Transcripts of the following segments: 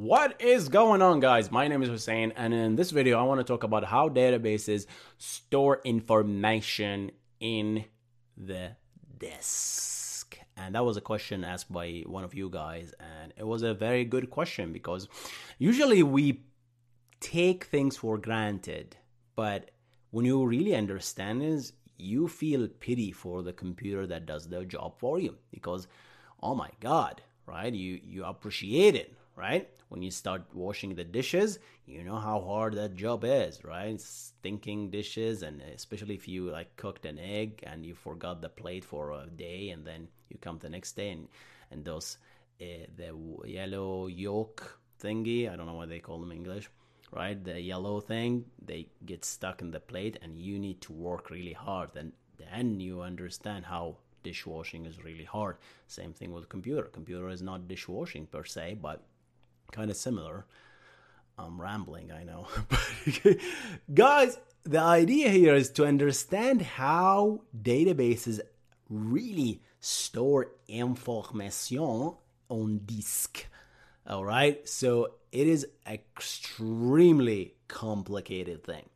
What is going on, guys? My name is Hussein, and in this video, I want to talk about how databases store information in the disk. And that was a question asked by one of you guys, and it was a very good question because usually we take things for granted, but when you really understand is you feel pity for the computer that does the job for you because oh my god, right? You you appreciate it, right? when you start washing the dishes, you know how hard that job is, right? Stinking dishes, and especially if you like cooked an egg and you forgot the plate for a day, and then you come the next day and and those uh, the yellow yolk thingy, I don't know what they call them in English, right? The yellow thing, they get stuck in the plate, and you need to work really hard, and then you understand how dishwashing is really hard. Same thing with computer. Computer is not dishwashing per se, but kind of similar. I'm rambling, I know. But guys, the idea here is to understand how databases really store information on disk. All right, so it is extremely complicated thing,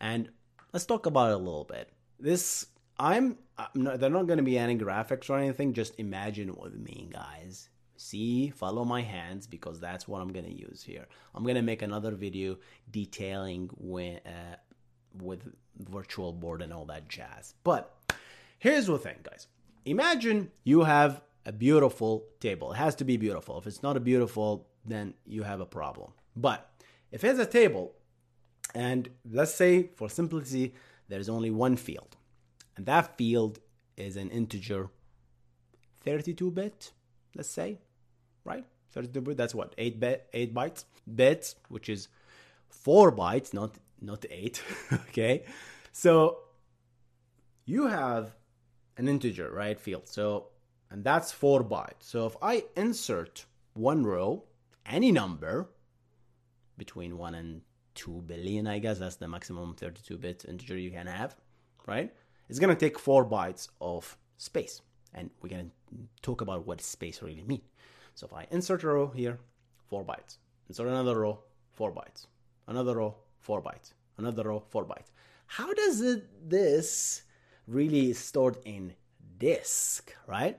and let's talk about it a little bit. This I'm, I'm not, they're not going to be any graphics or anything. Just imagine with me, guys see follow my hands because that's what i'm going to use here. I'm going to make another video detailing when uh, with virtual board and all that jazz. But here's the thing guys. Imagine you have a beautiful table. It has to be beautiful. If it's not a beautiful then you have a problem. But if it's a table and let's say for simplicity there's only one field and that field is an integer 32 bit let's say right? 32 bit, that's what, 8 bit, 8 bytes, bits, which is 4 bytes, not not 8, okay? So you have an integer, right, field. So and that's 4 bytes. So if I insert one row, any number between 1 and 2 billion, I guess that's the maximum 32 bit integer you can have, right? It's to take 4 bytes of space. And we're to talk about what space really means. So if I insert a row here, four bytes. Insert another row, four bytes. Another row, four bytes. Another row, four bytes. How does it this really stored in disk, right?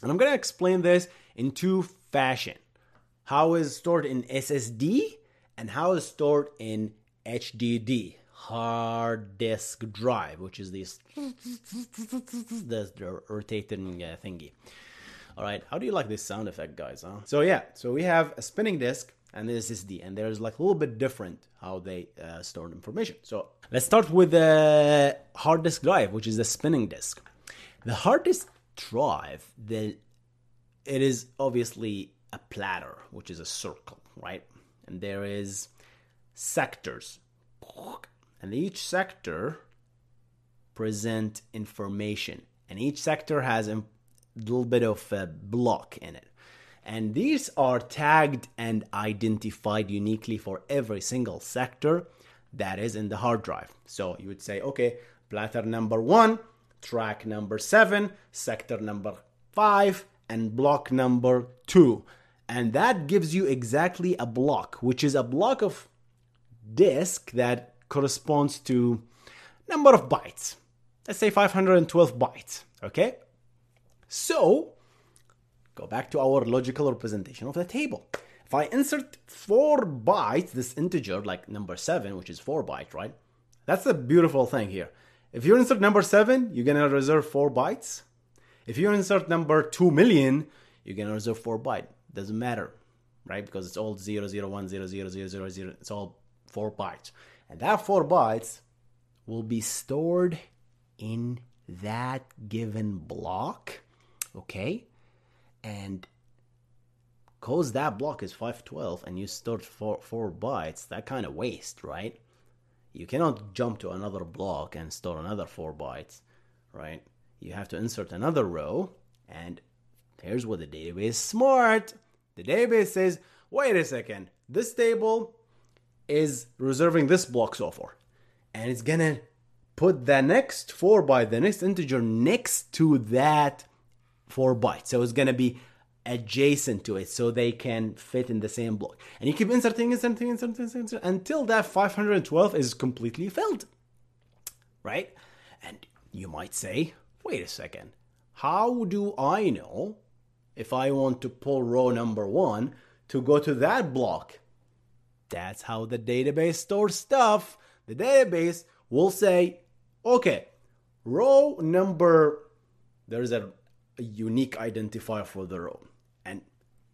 And I'm gonna explain this in two fashion. How is stored in SSD and how is stored in HDD, hard disk drive, which is this the rotating uh, thingy. All right, how do you like this sound effect, guys? Huh? So yeah, so we have a spinning disk and this is the and there's like a little bit different how they uh, store information. So let's start with the hard disk drive, which is the spinning disk. The hard disk drive, the it is obviously a platter, which is a circle, right? And there is sectors, and each sector present information, and each sector has little bit of a block in it. And these are tagged and identified uniquely for every single sector that is in the hard drive. So you would say, okay, platter number one, track number seven, sector number five, and block number two. And that gives you exactly a block, which is a block of disk that corresponds to number of bytes. Let's say 512 bytes, okay? So, go back to our logical representation of the table. If I insert 4 bytes, this integer, like number 7, which is 4 bytes, right? That's the beautiful thing here. If you insert number 7, you're going to reserve 4 bytes. If you insert number 2 million, you're going to reserve 4 bytes. Doesn't matter, right? Because it's all 0, 0, 1, 0, 0, 0, 0, 0. It's all 4 bytes. And that 4 bytes will be stored in that given block okay? And because that block is 512 and you stored four, four bytes, that kind of waste, right? You cannot jump to another block and store another four bytes, right? You have to insert another row, and here's what the database is smart. The database says, wait a second, this table is reserving this block so far, and it's gonna put the next four byte, the next integer next to that four bytes. So it's gonna be adjacent to it so they can fit in the same block. And you keep inserting, inserting, inserting, inserting until that 512 is completely filled. Right? And you might say, wait a second, how do I know if I want to pull row number one to go to that block? That's how the database stores stuff. The database will say, okay, row number, there's a, a unique identifier for the row And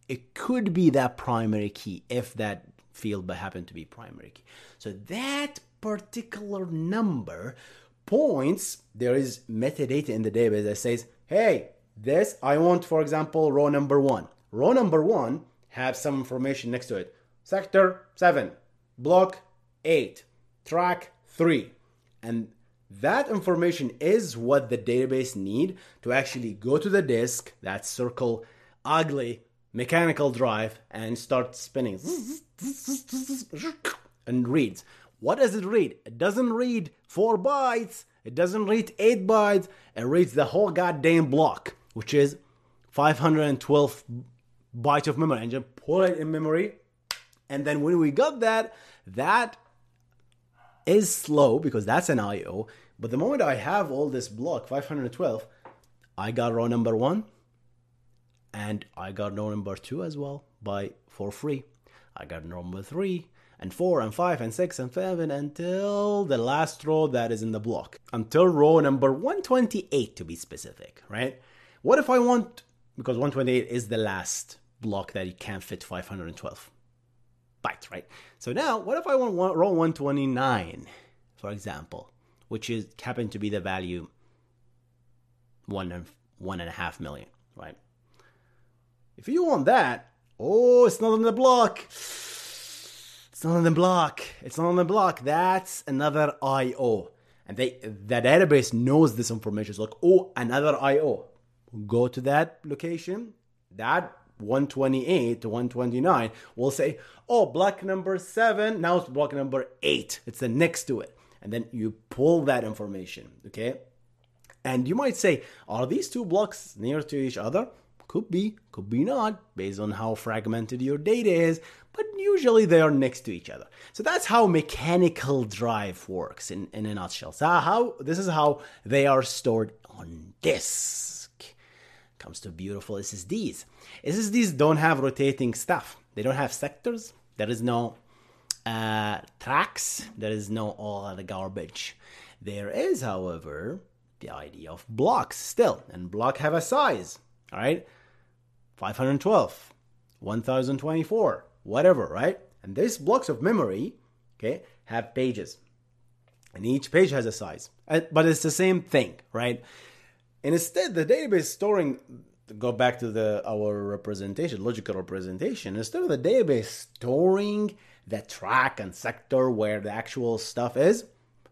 it could be that primary key if that field happened to be primary key. So that particular number points, there is metadata in the database that says, hey, this, I want, for example, row number one. Row number one has some information next to it. Sector 7, block 8, track 3. And that information is what the database need to actually go to the disk, that circle ugly mechanical drive and start spinning and reads. What does it read? It doesn't read four bytes. It doesn't read eight bytes. It reads the whole goddamn block, which is 512 bytes of memory. And just pull it in memory. And then when we got that, that is slow because that's an IO. But the moment I have all this block, 512, I got row number one, and I got row number two as well by for free. I got row number three and four and five and six and seven until the last row that is in the block. Until row number 128 to be specific, right? What if I want, because 128 is the last block that you can't fit 512 bytes, right? So now, what if I want row 129, for example, which is happen to be the value one and one and a half million, right? If you want that, oh, it's not on the block. It's not on the block. It's not on the block. That's another IO. And they the database knows this information. It's like, oh, another IO. Go to that location. That 128 to 129 will say, oh, block number seven. Now it's block number eight. It's the next to it. And then you pull that information. Okay. And you might say, are these two blocks near to each other? Could be, could be not, based on how fragmented your data is, but usually they are next to each other. So that's how mechanical drive works in, in a nutshell. So how this is how they are stored on disk. Comes to beautiful SSDs. SSDs don't have rotating stuff. They don't have sectors. There is no uh, tracks. There is no all the garbage. There is, however, the idea of blocks still, and block have a size. All right. 512, 1024, whatever, right? And these blocks of memory, okay, have pages. And each page has a size. But it's the same thing, right? Instead, the database storing, go back to the our representation, logical representation, instead of the database storing the track and sector where the actual stuff is,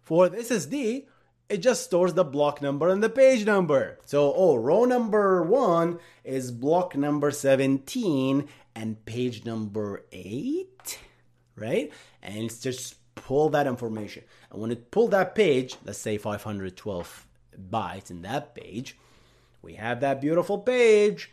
for the SSD, it just stores the block number and the page number. So, oh, row number one is block number 17 and page number 8, right? And it's just pull that information. And when it pull that page, let's say 512 bytes in that page, we have that beautiful page.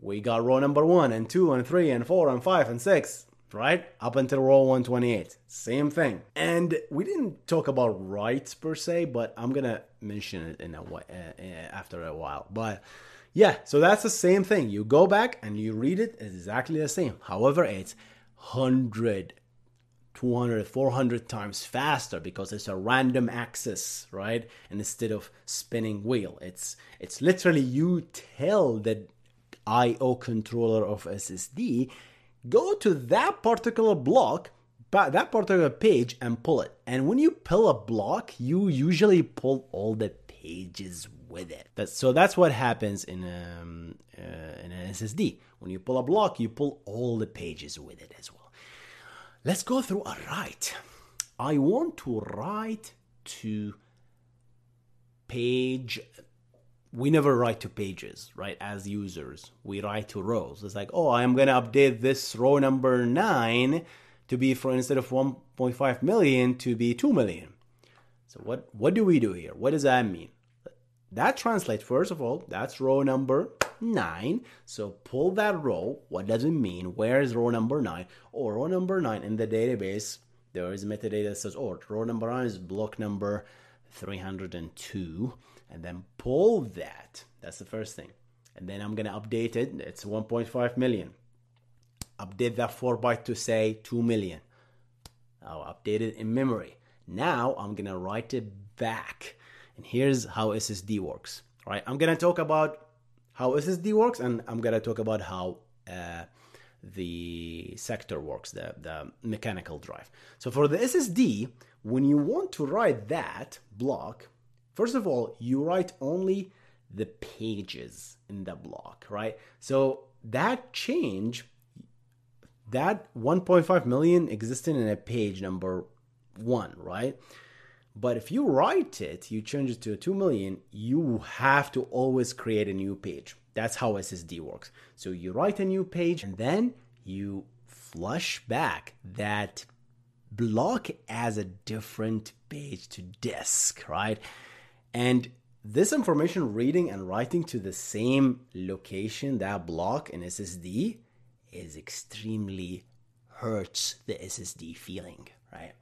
We got row number one and two and three and four and five and six right? Up until row 128. Same thing. And we didn't talk about writes per se, but I'm going to mention it in a way, uh, uh, after a while. But yeah, so that's the same thing. You go back and you read it, it's exactly the same. However, it's 100 200 400 times faster because it's a random access right and instead of spinning wheel it's it's literally you tell the io controller of ssd go to that particular block, that particular page, and pull it. And when you pull a block, you usually pull all the pages with it. So that's what happens in, um, uh, in an SSD. When you pull a block, you pull all the pages with it as well. Let's go through a write. I want to write to page we never write to pages, right? As users, we write to rows. It's like, oh, I'm gonna update this row number nine to be for instead of 1.5 million to be 2 million. So what what do we do here? What does that mean? That translates first of all, that's row number 9. So pull that row. What does it mean? Where is row number 9? Or row number 9 in the database, there is metadata that says, oh, row number 9 is block number 302 and then pull that. That's the first thing. And then I'm going to update it. It's 1.5 million. Update that 4 byte to say 2 million. I'll update it in memory. Now I'm going to write it back. And here's how SSD works. All right, I'm going to talk about how SSD works and I'm going to talk about how uh, the sector works, the, the mechanical drive. So for the SSD, when you want to write that block, first of all, you write only the pages in the block, right? So that change, that 1.5 million existed in a page number one, right? But if you write it, you change it to a 2 million, you have to always create a new page. That's how SSD works. So you write a new page and then you flush back that block as a different page to disk, right? And this information reading and writing to the same location, that block in SSD, is extremely hurts the SSD feeling, right?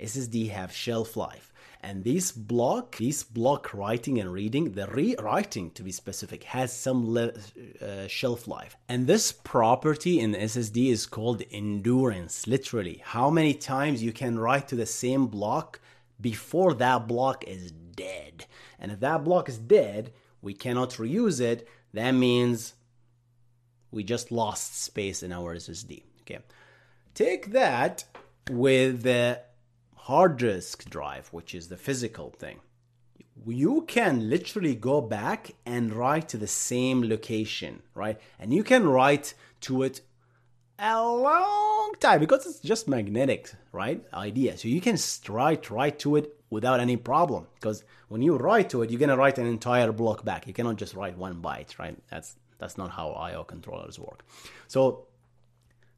SSD have shelf life. And this block, this block writing and reading, the rewriting to be specific, has some le- uh, shelf life. And this property in SSD is called endurance, literally. How many times you can write to the same block before that block is dead. And if that block is dead, we cannot reuse it. That means we just lost space in our SSD. Okay. Take that with the hard disk drive, which is the physical thing, you can literally go back and write to the same location, right? And you can write to it a long time because it's just magnetic, right? Idea. So you can write right to it without any problem because when you write to it, you're gonna write an entire block back. You cannot just write one byte, right? That's that's not how I/O controllers work. So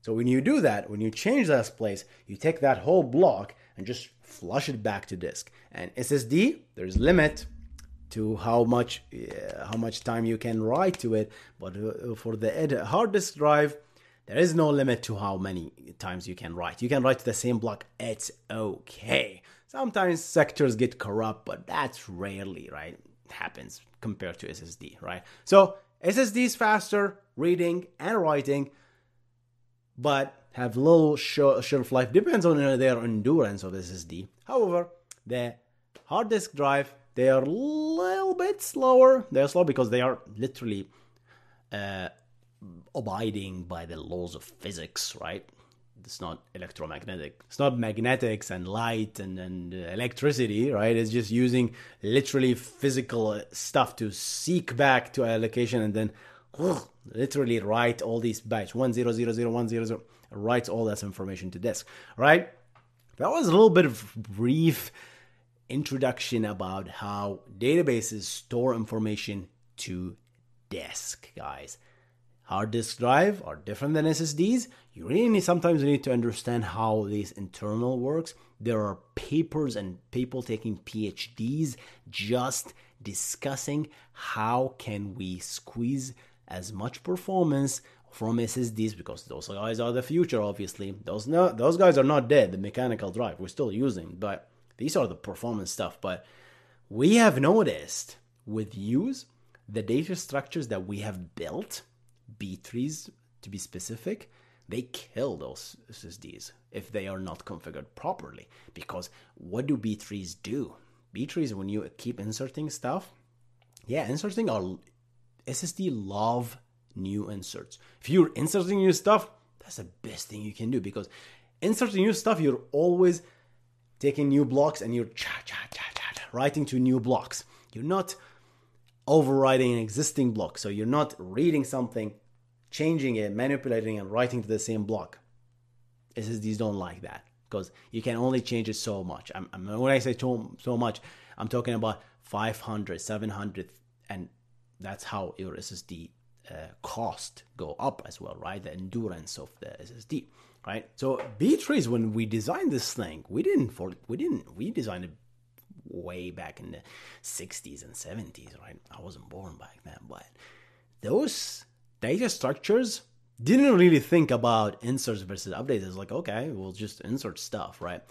so when you do that, when you change that place, you take that whole block and just flush it back to disk. And SSD, there's limit to how much uh, how much time you can write to it, but uh, for the hard disk drive, there is no limit to how many times you can write. You can write to the same block. It's okay. Sometimes sectors get corrupt, but that's rarely right happens compared to SSD, right? So SSD is faster reading and writing, but have low shelf life depends on their endurance of SSD. However, the hard disk drive they are a little bit slower. They're slow because they are literally uh, abiding by the laws of physics, right? It's not electromagnetic. It's not magnetics and light and, and uh, electricity, right? It's just using literally physical stuff to seek back to a location and then literally write all these bytes one zero zero zero one zero zero writes all that information to disk, right? That was a little bit of brief introduction about how databases store information to disk, guys. Hard disk drive are different than SSDs. You really sometimes need to understand how this internal works. There are papers and people taking PhDs just discussing how can we squeeze as much performance from SSDs because those guys are the future. Obviously, those no, those guys are not dead. The mechanical drive we're still using, but these are the performance stuff. But we have noticed with use the data structures that we have built, B-trees to be specific, they kill those SSDs if they are not configured properly. Because what do B-trees do? B-trees, when you keep inserting stuff, yeah, inserting are SSD love new inserts. If you're inserting new stuff, that's the best thing you can do because inserting new stuff, you're always taking new blocks and you're cha cha cha, cha writing to new blocks. You're not overriding an existing block. So you're not reading something, changing it, manipulating, and writing to the same block. SSDs don't like that because you can only change it so much. I'm, I'm, when I say so, so much, I'm talking about 500, 700, and that's how your SSD uh, cost go up as well, right? The endurance of the SSD, right? So B-Trees, when we designed this thing, we didn't for we didn't we designed it way back in the 60s and 70s, right? I wasn't born back then, but those data structures didn't really think about inserts versus updates. It's like, okay, we'll just insert stuff, right?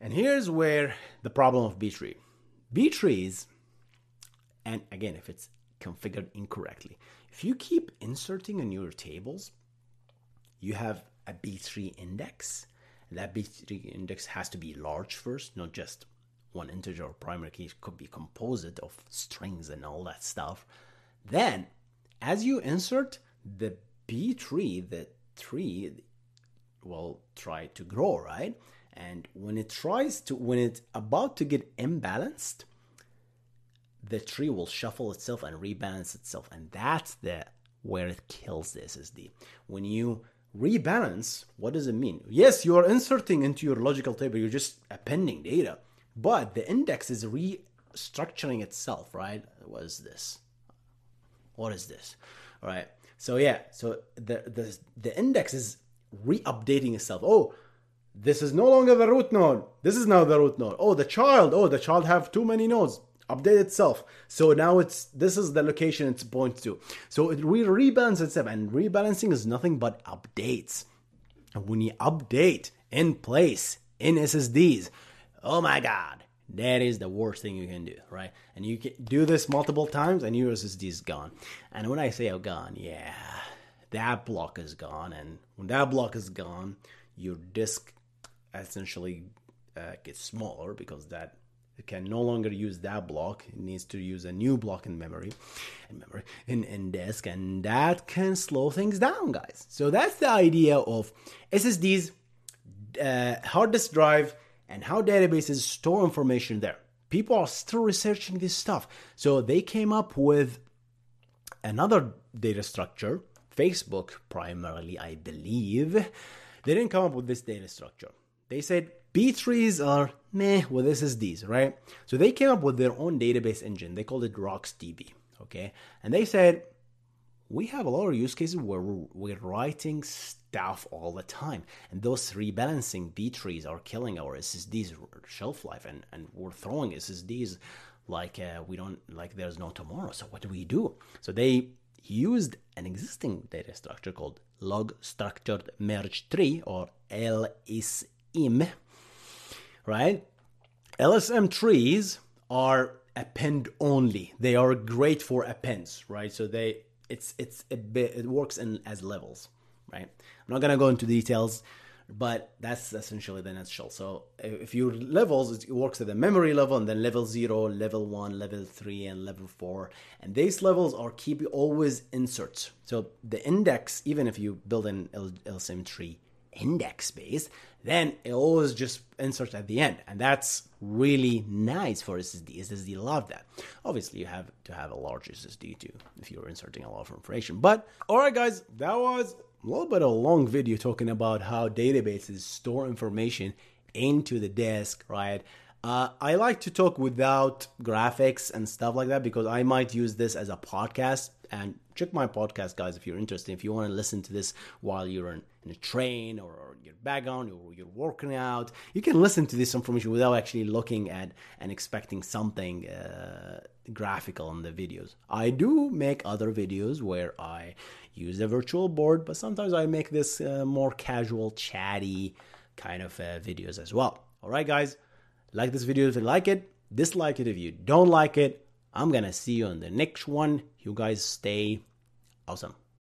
And here's where the problem of B-tree. B-trees, and again, if it's configured incorrectly, if you keep inserting in your tables, you have a B-tree index. That B-tree index has to be large first, not just one integer or primary key. It could be composite of strings and all that stuff. Then, as you insert, the B tree, the tree will try to grow, right? And when it tries to, when it's about to get imbalanced, the tree will shuffle itself and rebalance itself. And that's the where it kills the SSD. When you rebalance, what does it mean? Yes, you are inserting into your logical table, you're just appending data, but the index is restructuring itself, right? What is this? What is this? All right. So yeah, so the the the index is re-updating itself. Oh, this is no longer the root node. This is now the root node. Oh, the child. Oh, the child have too many nodes. Update itself. So now it's this is the location it's points to. So it re rebalances itself, and rebalancing is nothing but updates. And when you update in place in SSDs, oh my god, that is the worst thing you can do, right? And you can do this multiple times, and your SSD is gone. And when I say oh gone, yeah, that block is gone. And when that block is gone, your disk essentially uh, gets smaller because that it can no longer use that block. It needs to use a new block in memory, in memory, in, in disk, and that can slow things down, guys. So that's the idea of SSDs, uh, hard disk drive and how databases store information there. People are still researching this stuff. So they came up with another data structure. Facebook, primarily, I believe, they didn't come up with this data structure. They said B trees are meh with SSDs, right? So they came up with their own database engine. They called it RocksDB, okay? And they said, we have a lot of use cases where we're, we're writing stuff all the time. And those rebalancing B trees are killing our SSD's shelf life. And, and we're throwing SSDs like uh, we don't, like there's no tomorrow. So what do we do? So they used an existing data structure called log structured merge tree or LSM, right? LSM trees are append only. They are great for appends, right? So they it's it's a bit it works in as levels right? I'm not gonna go into details, but that's essentially the nutshell. So if your levels, it works at the memory level, and then level zero, level one, level three, and level four. And these levels are keep always inserts. So the index, even if you build an LSM tree index base, then it always just inserts at the end. And that's really nice for SSD. SSD love that. Obviously, you have to have a large SSD too if you're inserting a lot of information. But all right, guys, that was a little bit of a long video talking about how databases store information into the disk, right? Uh, I like to talk without graphics and stuff like that because I might use this as a podcast. And check my podcast, guys, if you're interested. If you want to listen to this while you're in, in a train or, or your background or you're working out, you can listen to this information without actually looking at and expecting something uh, graphical in the videos. I do make other videos where I use a virtual board, but sometimes I make this uh, more casual, chatty kind of uh, videos as well. All right, guys, like this video if you like it, dislike it if you don't like it. I'm gonna see you on the next one. You guys stay awesome.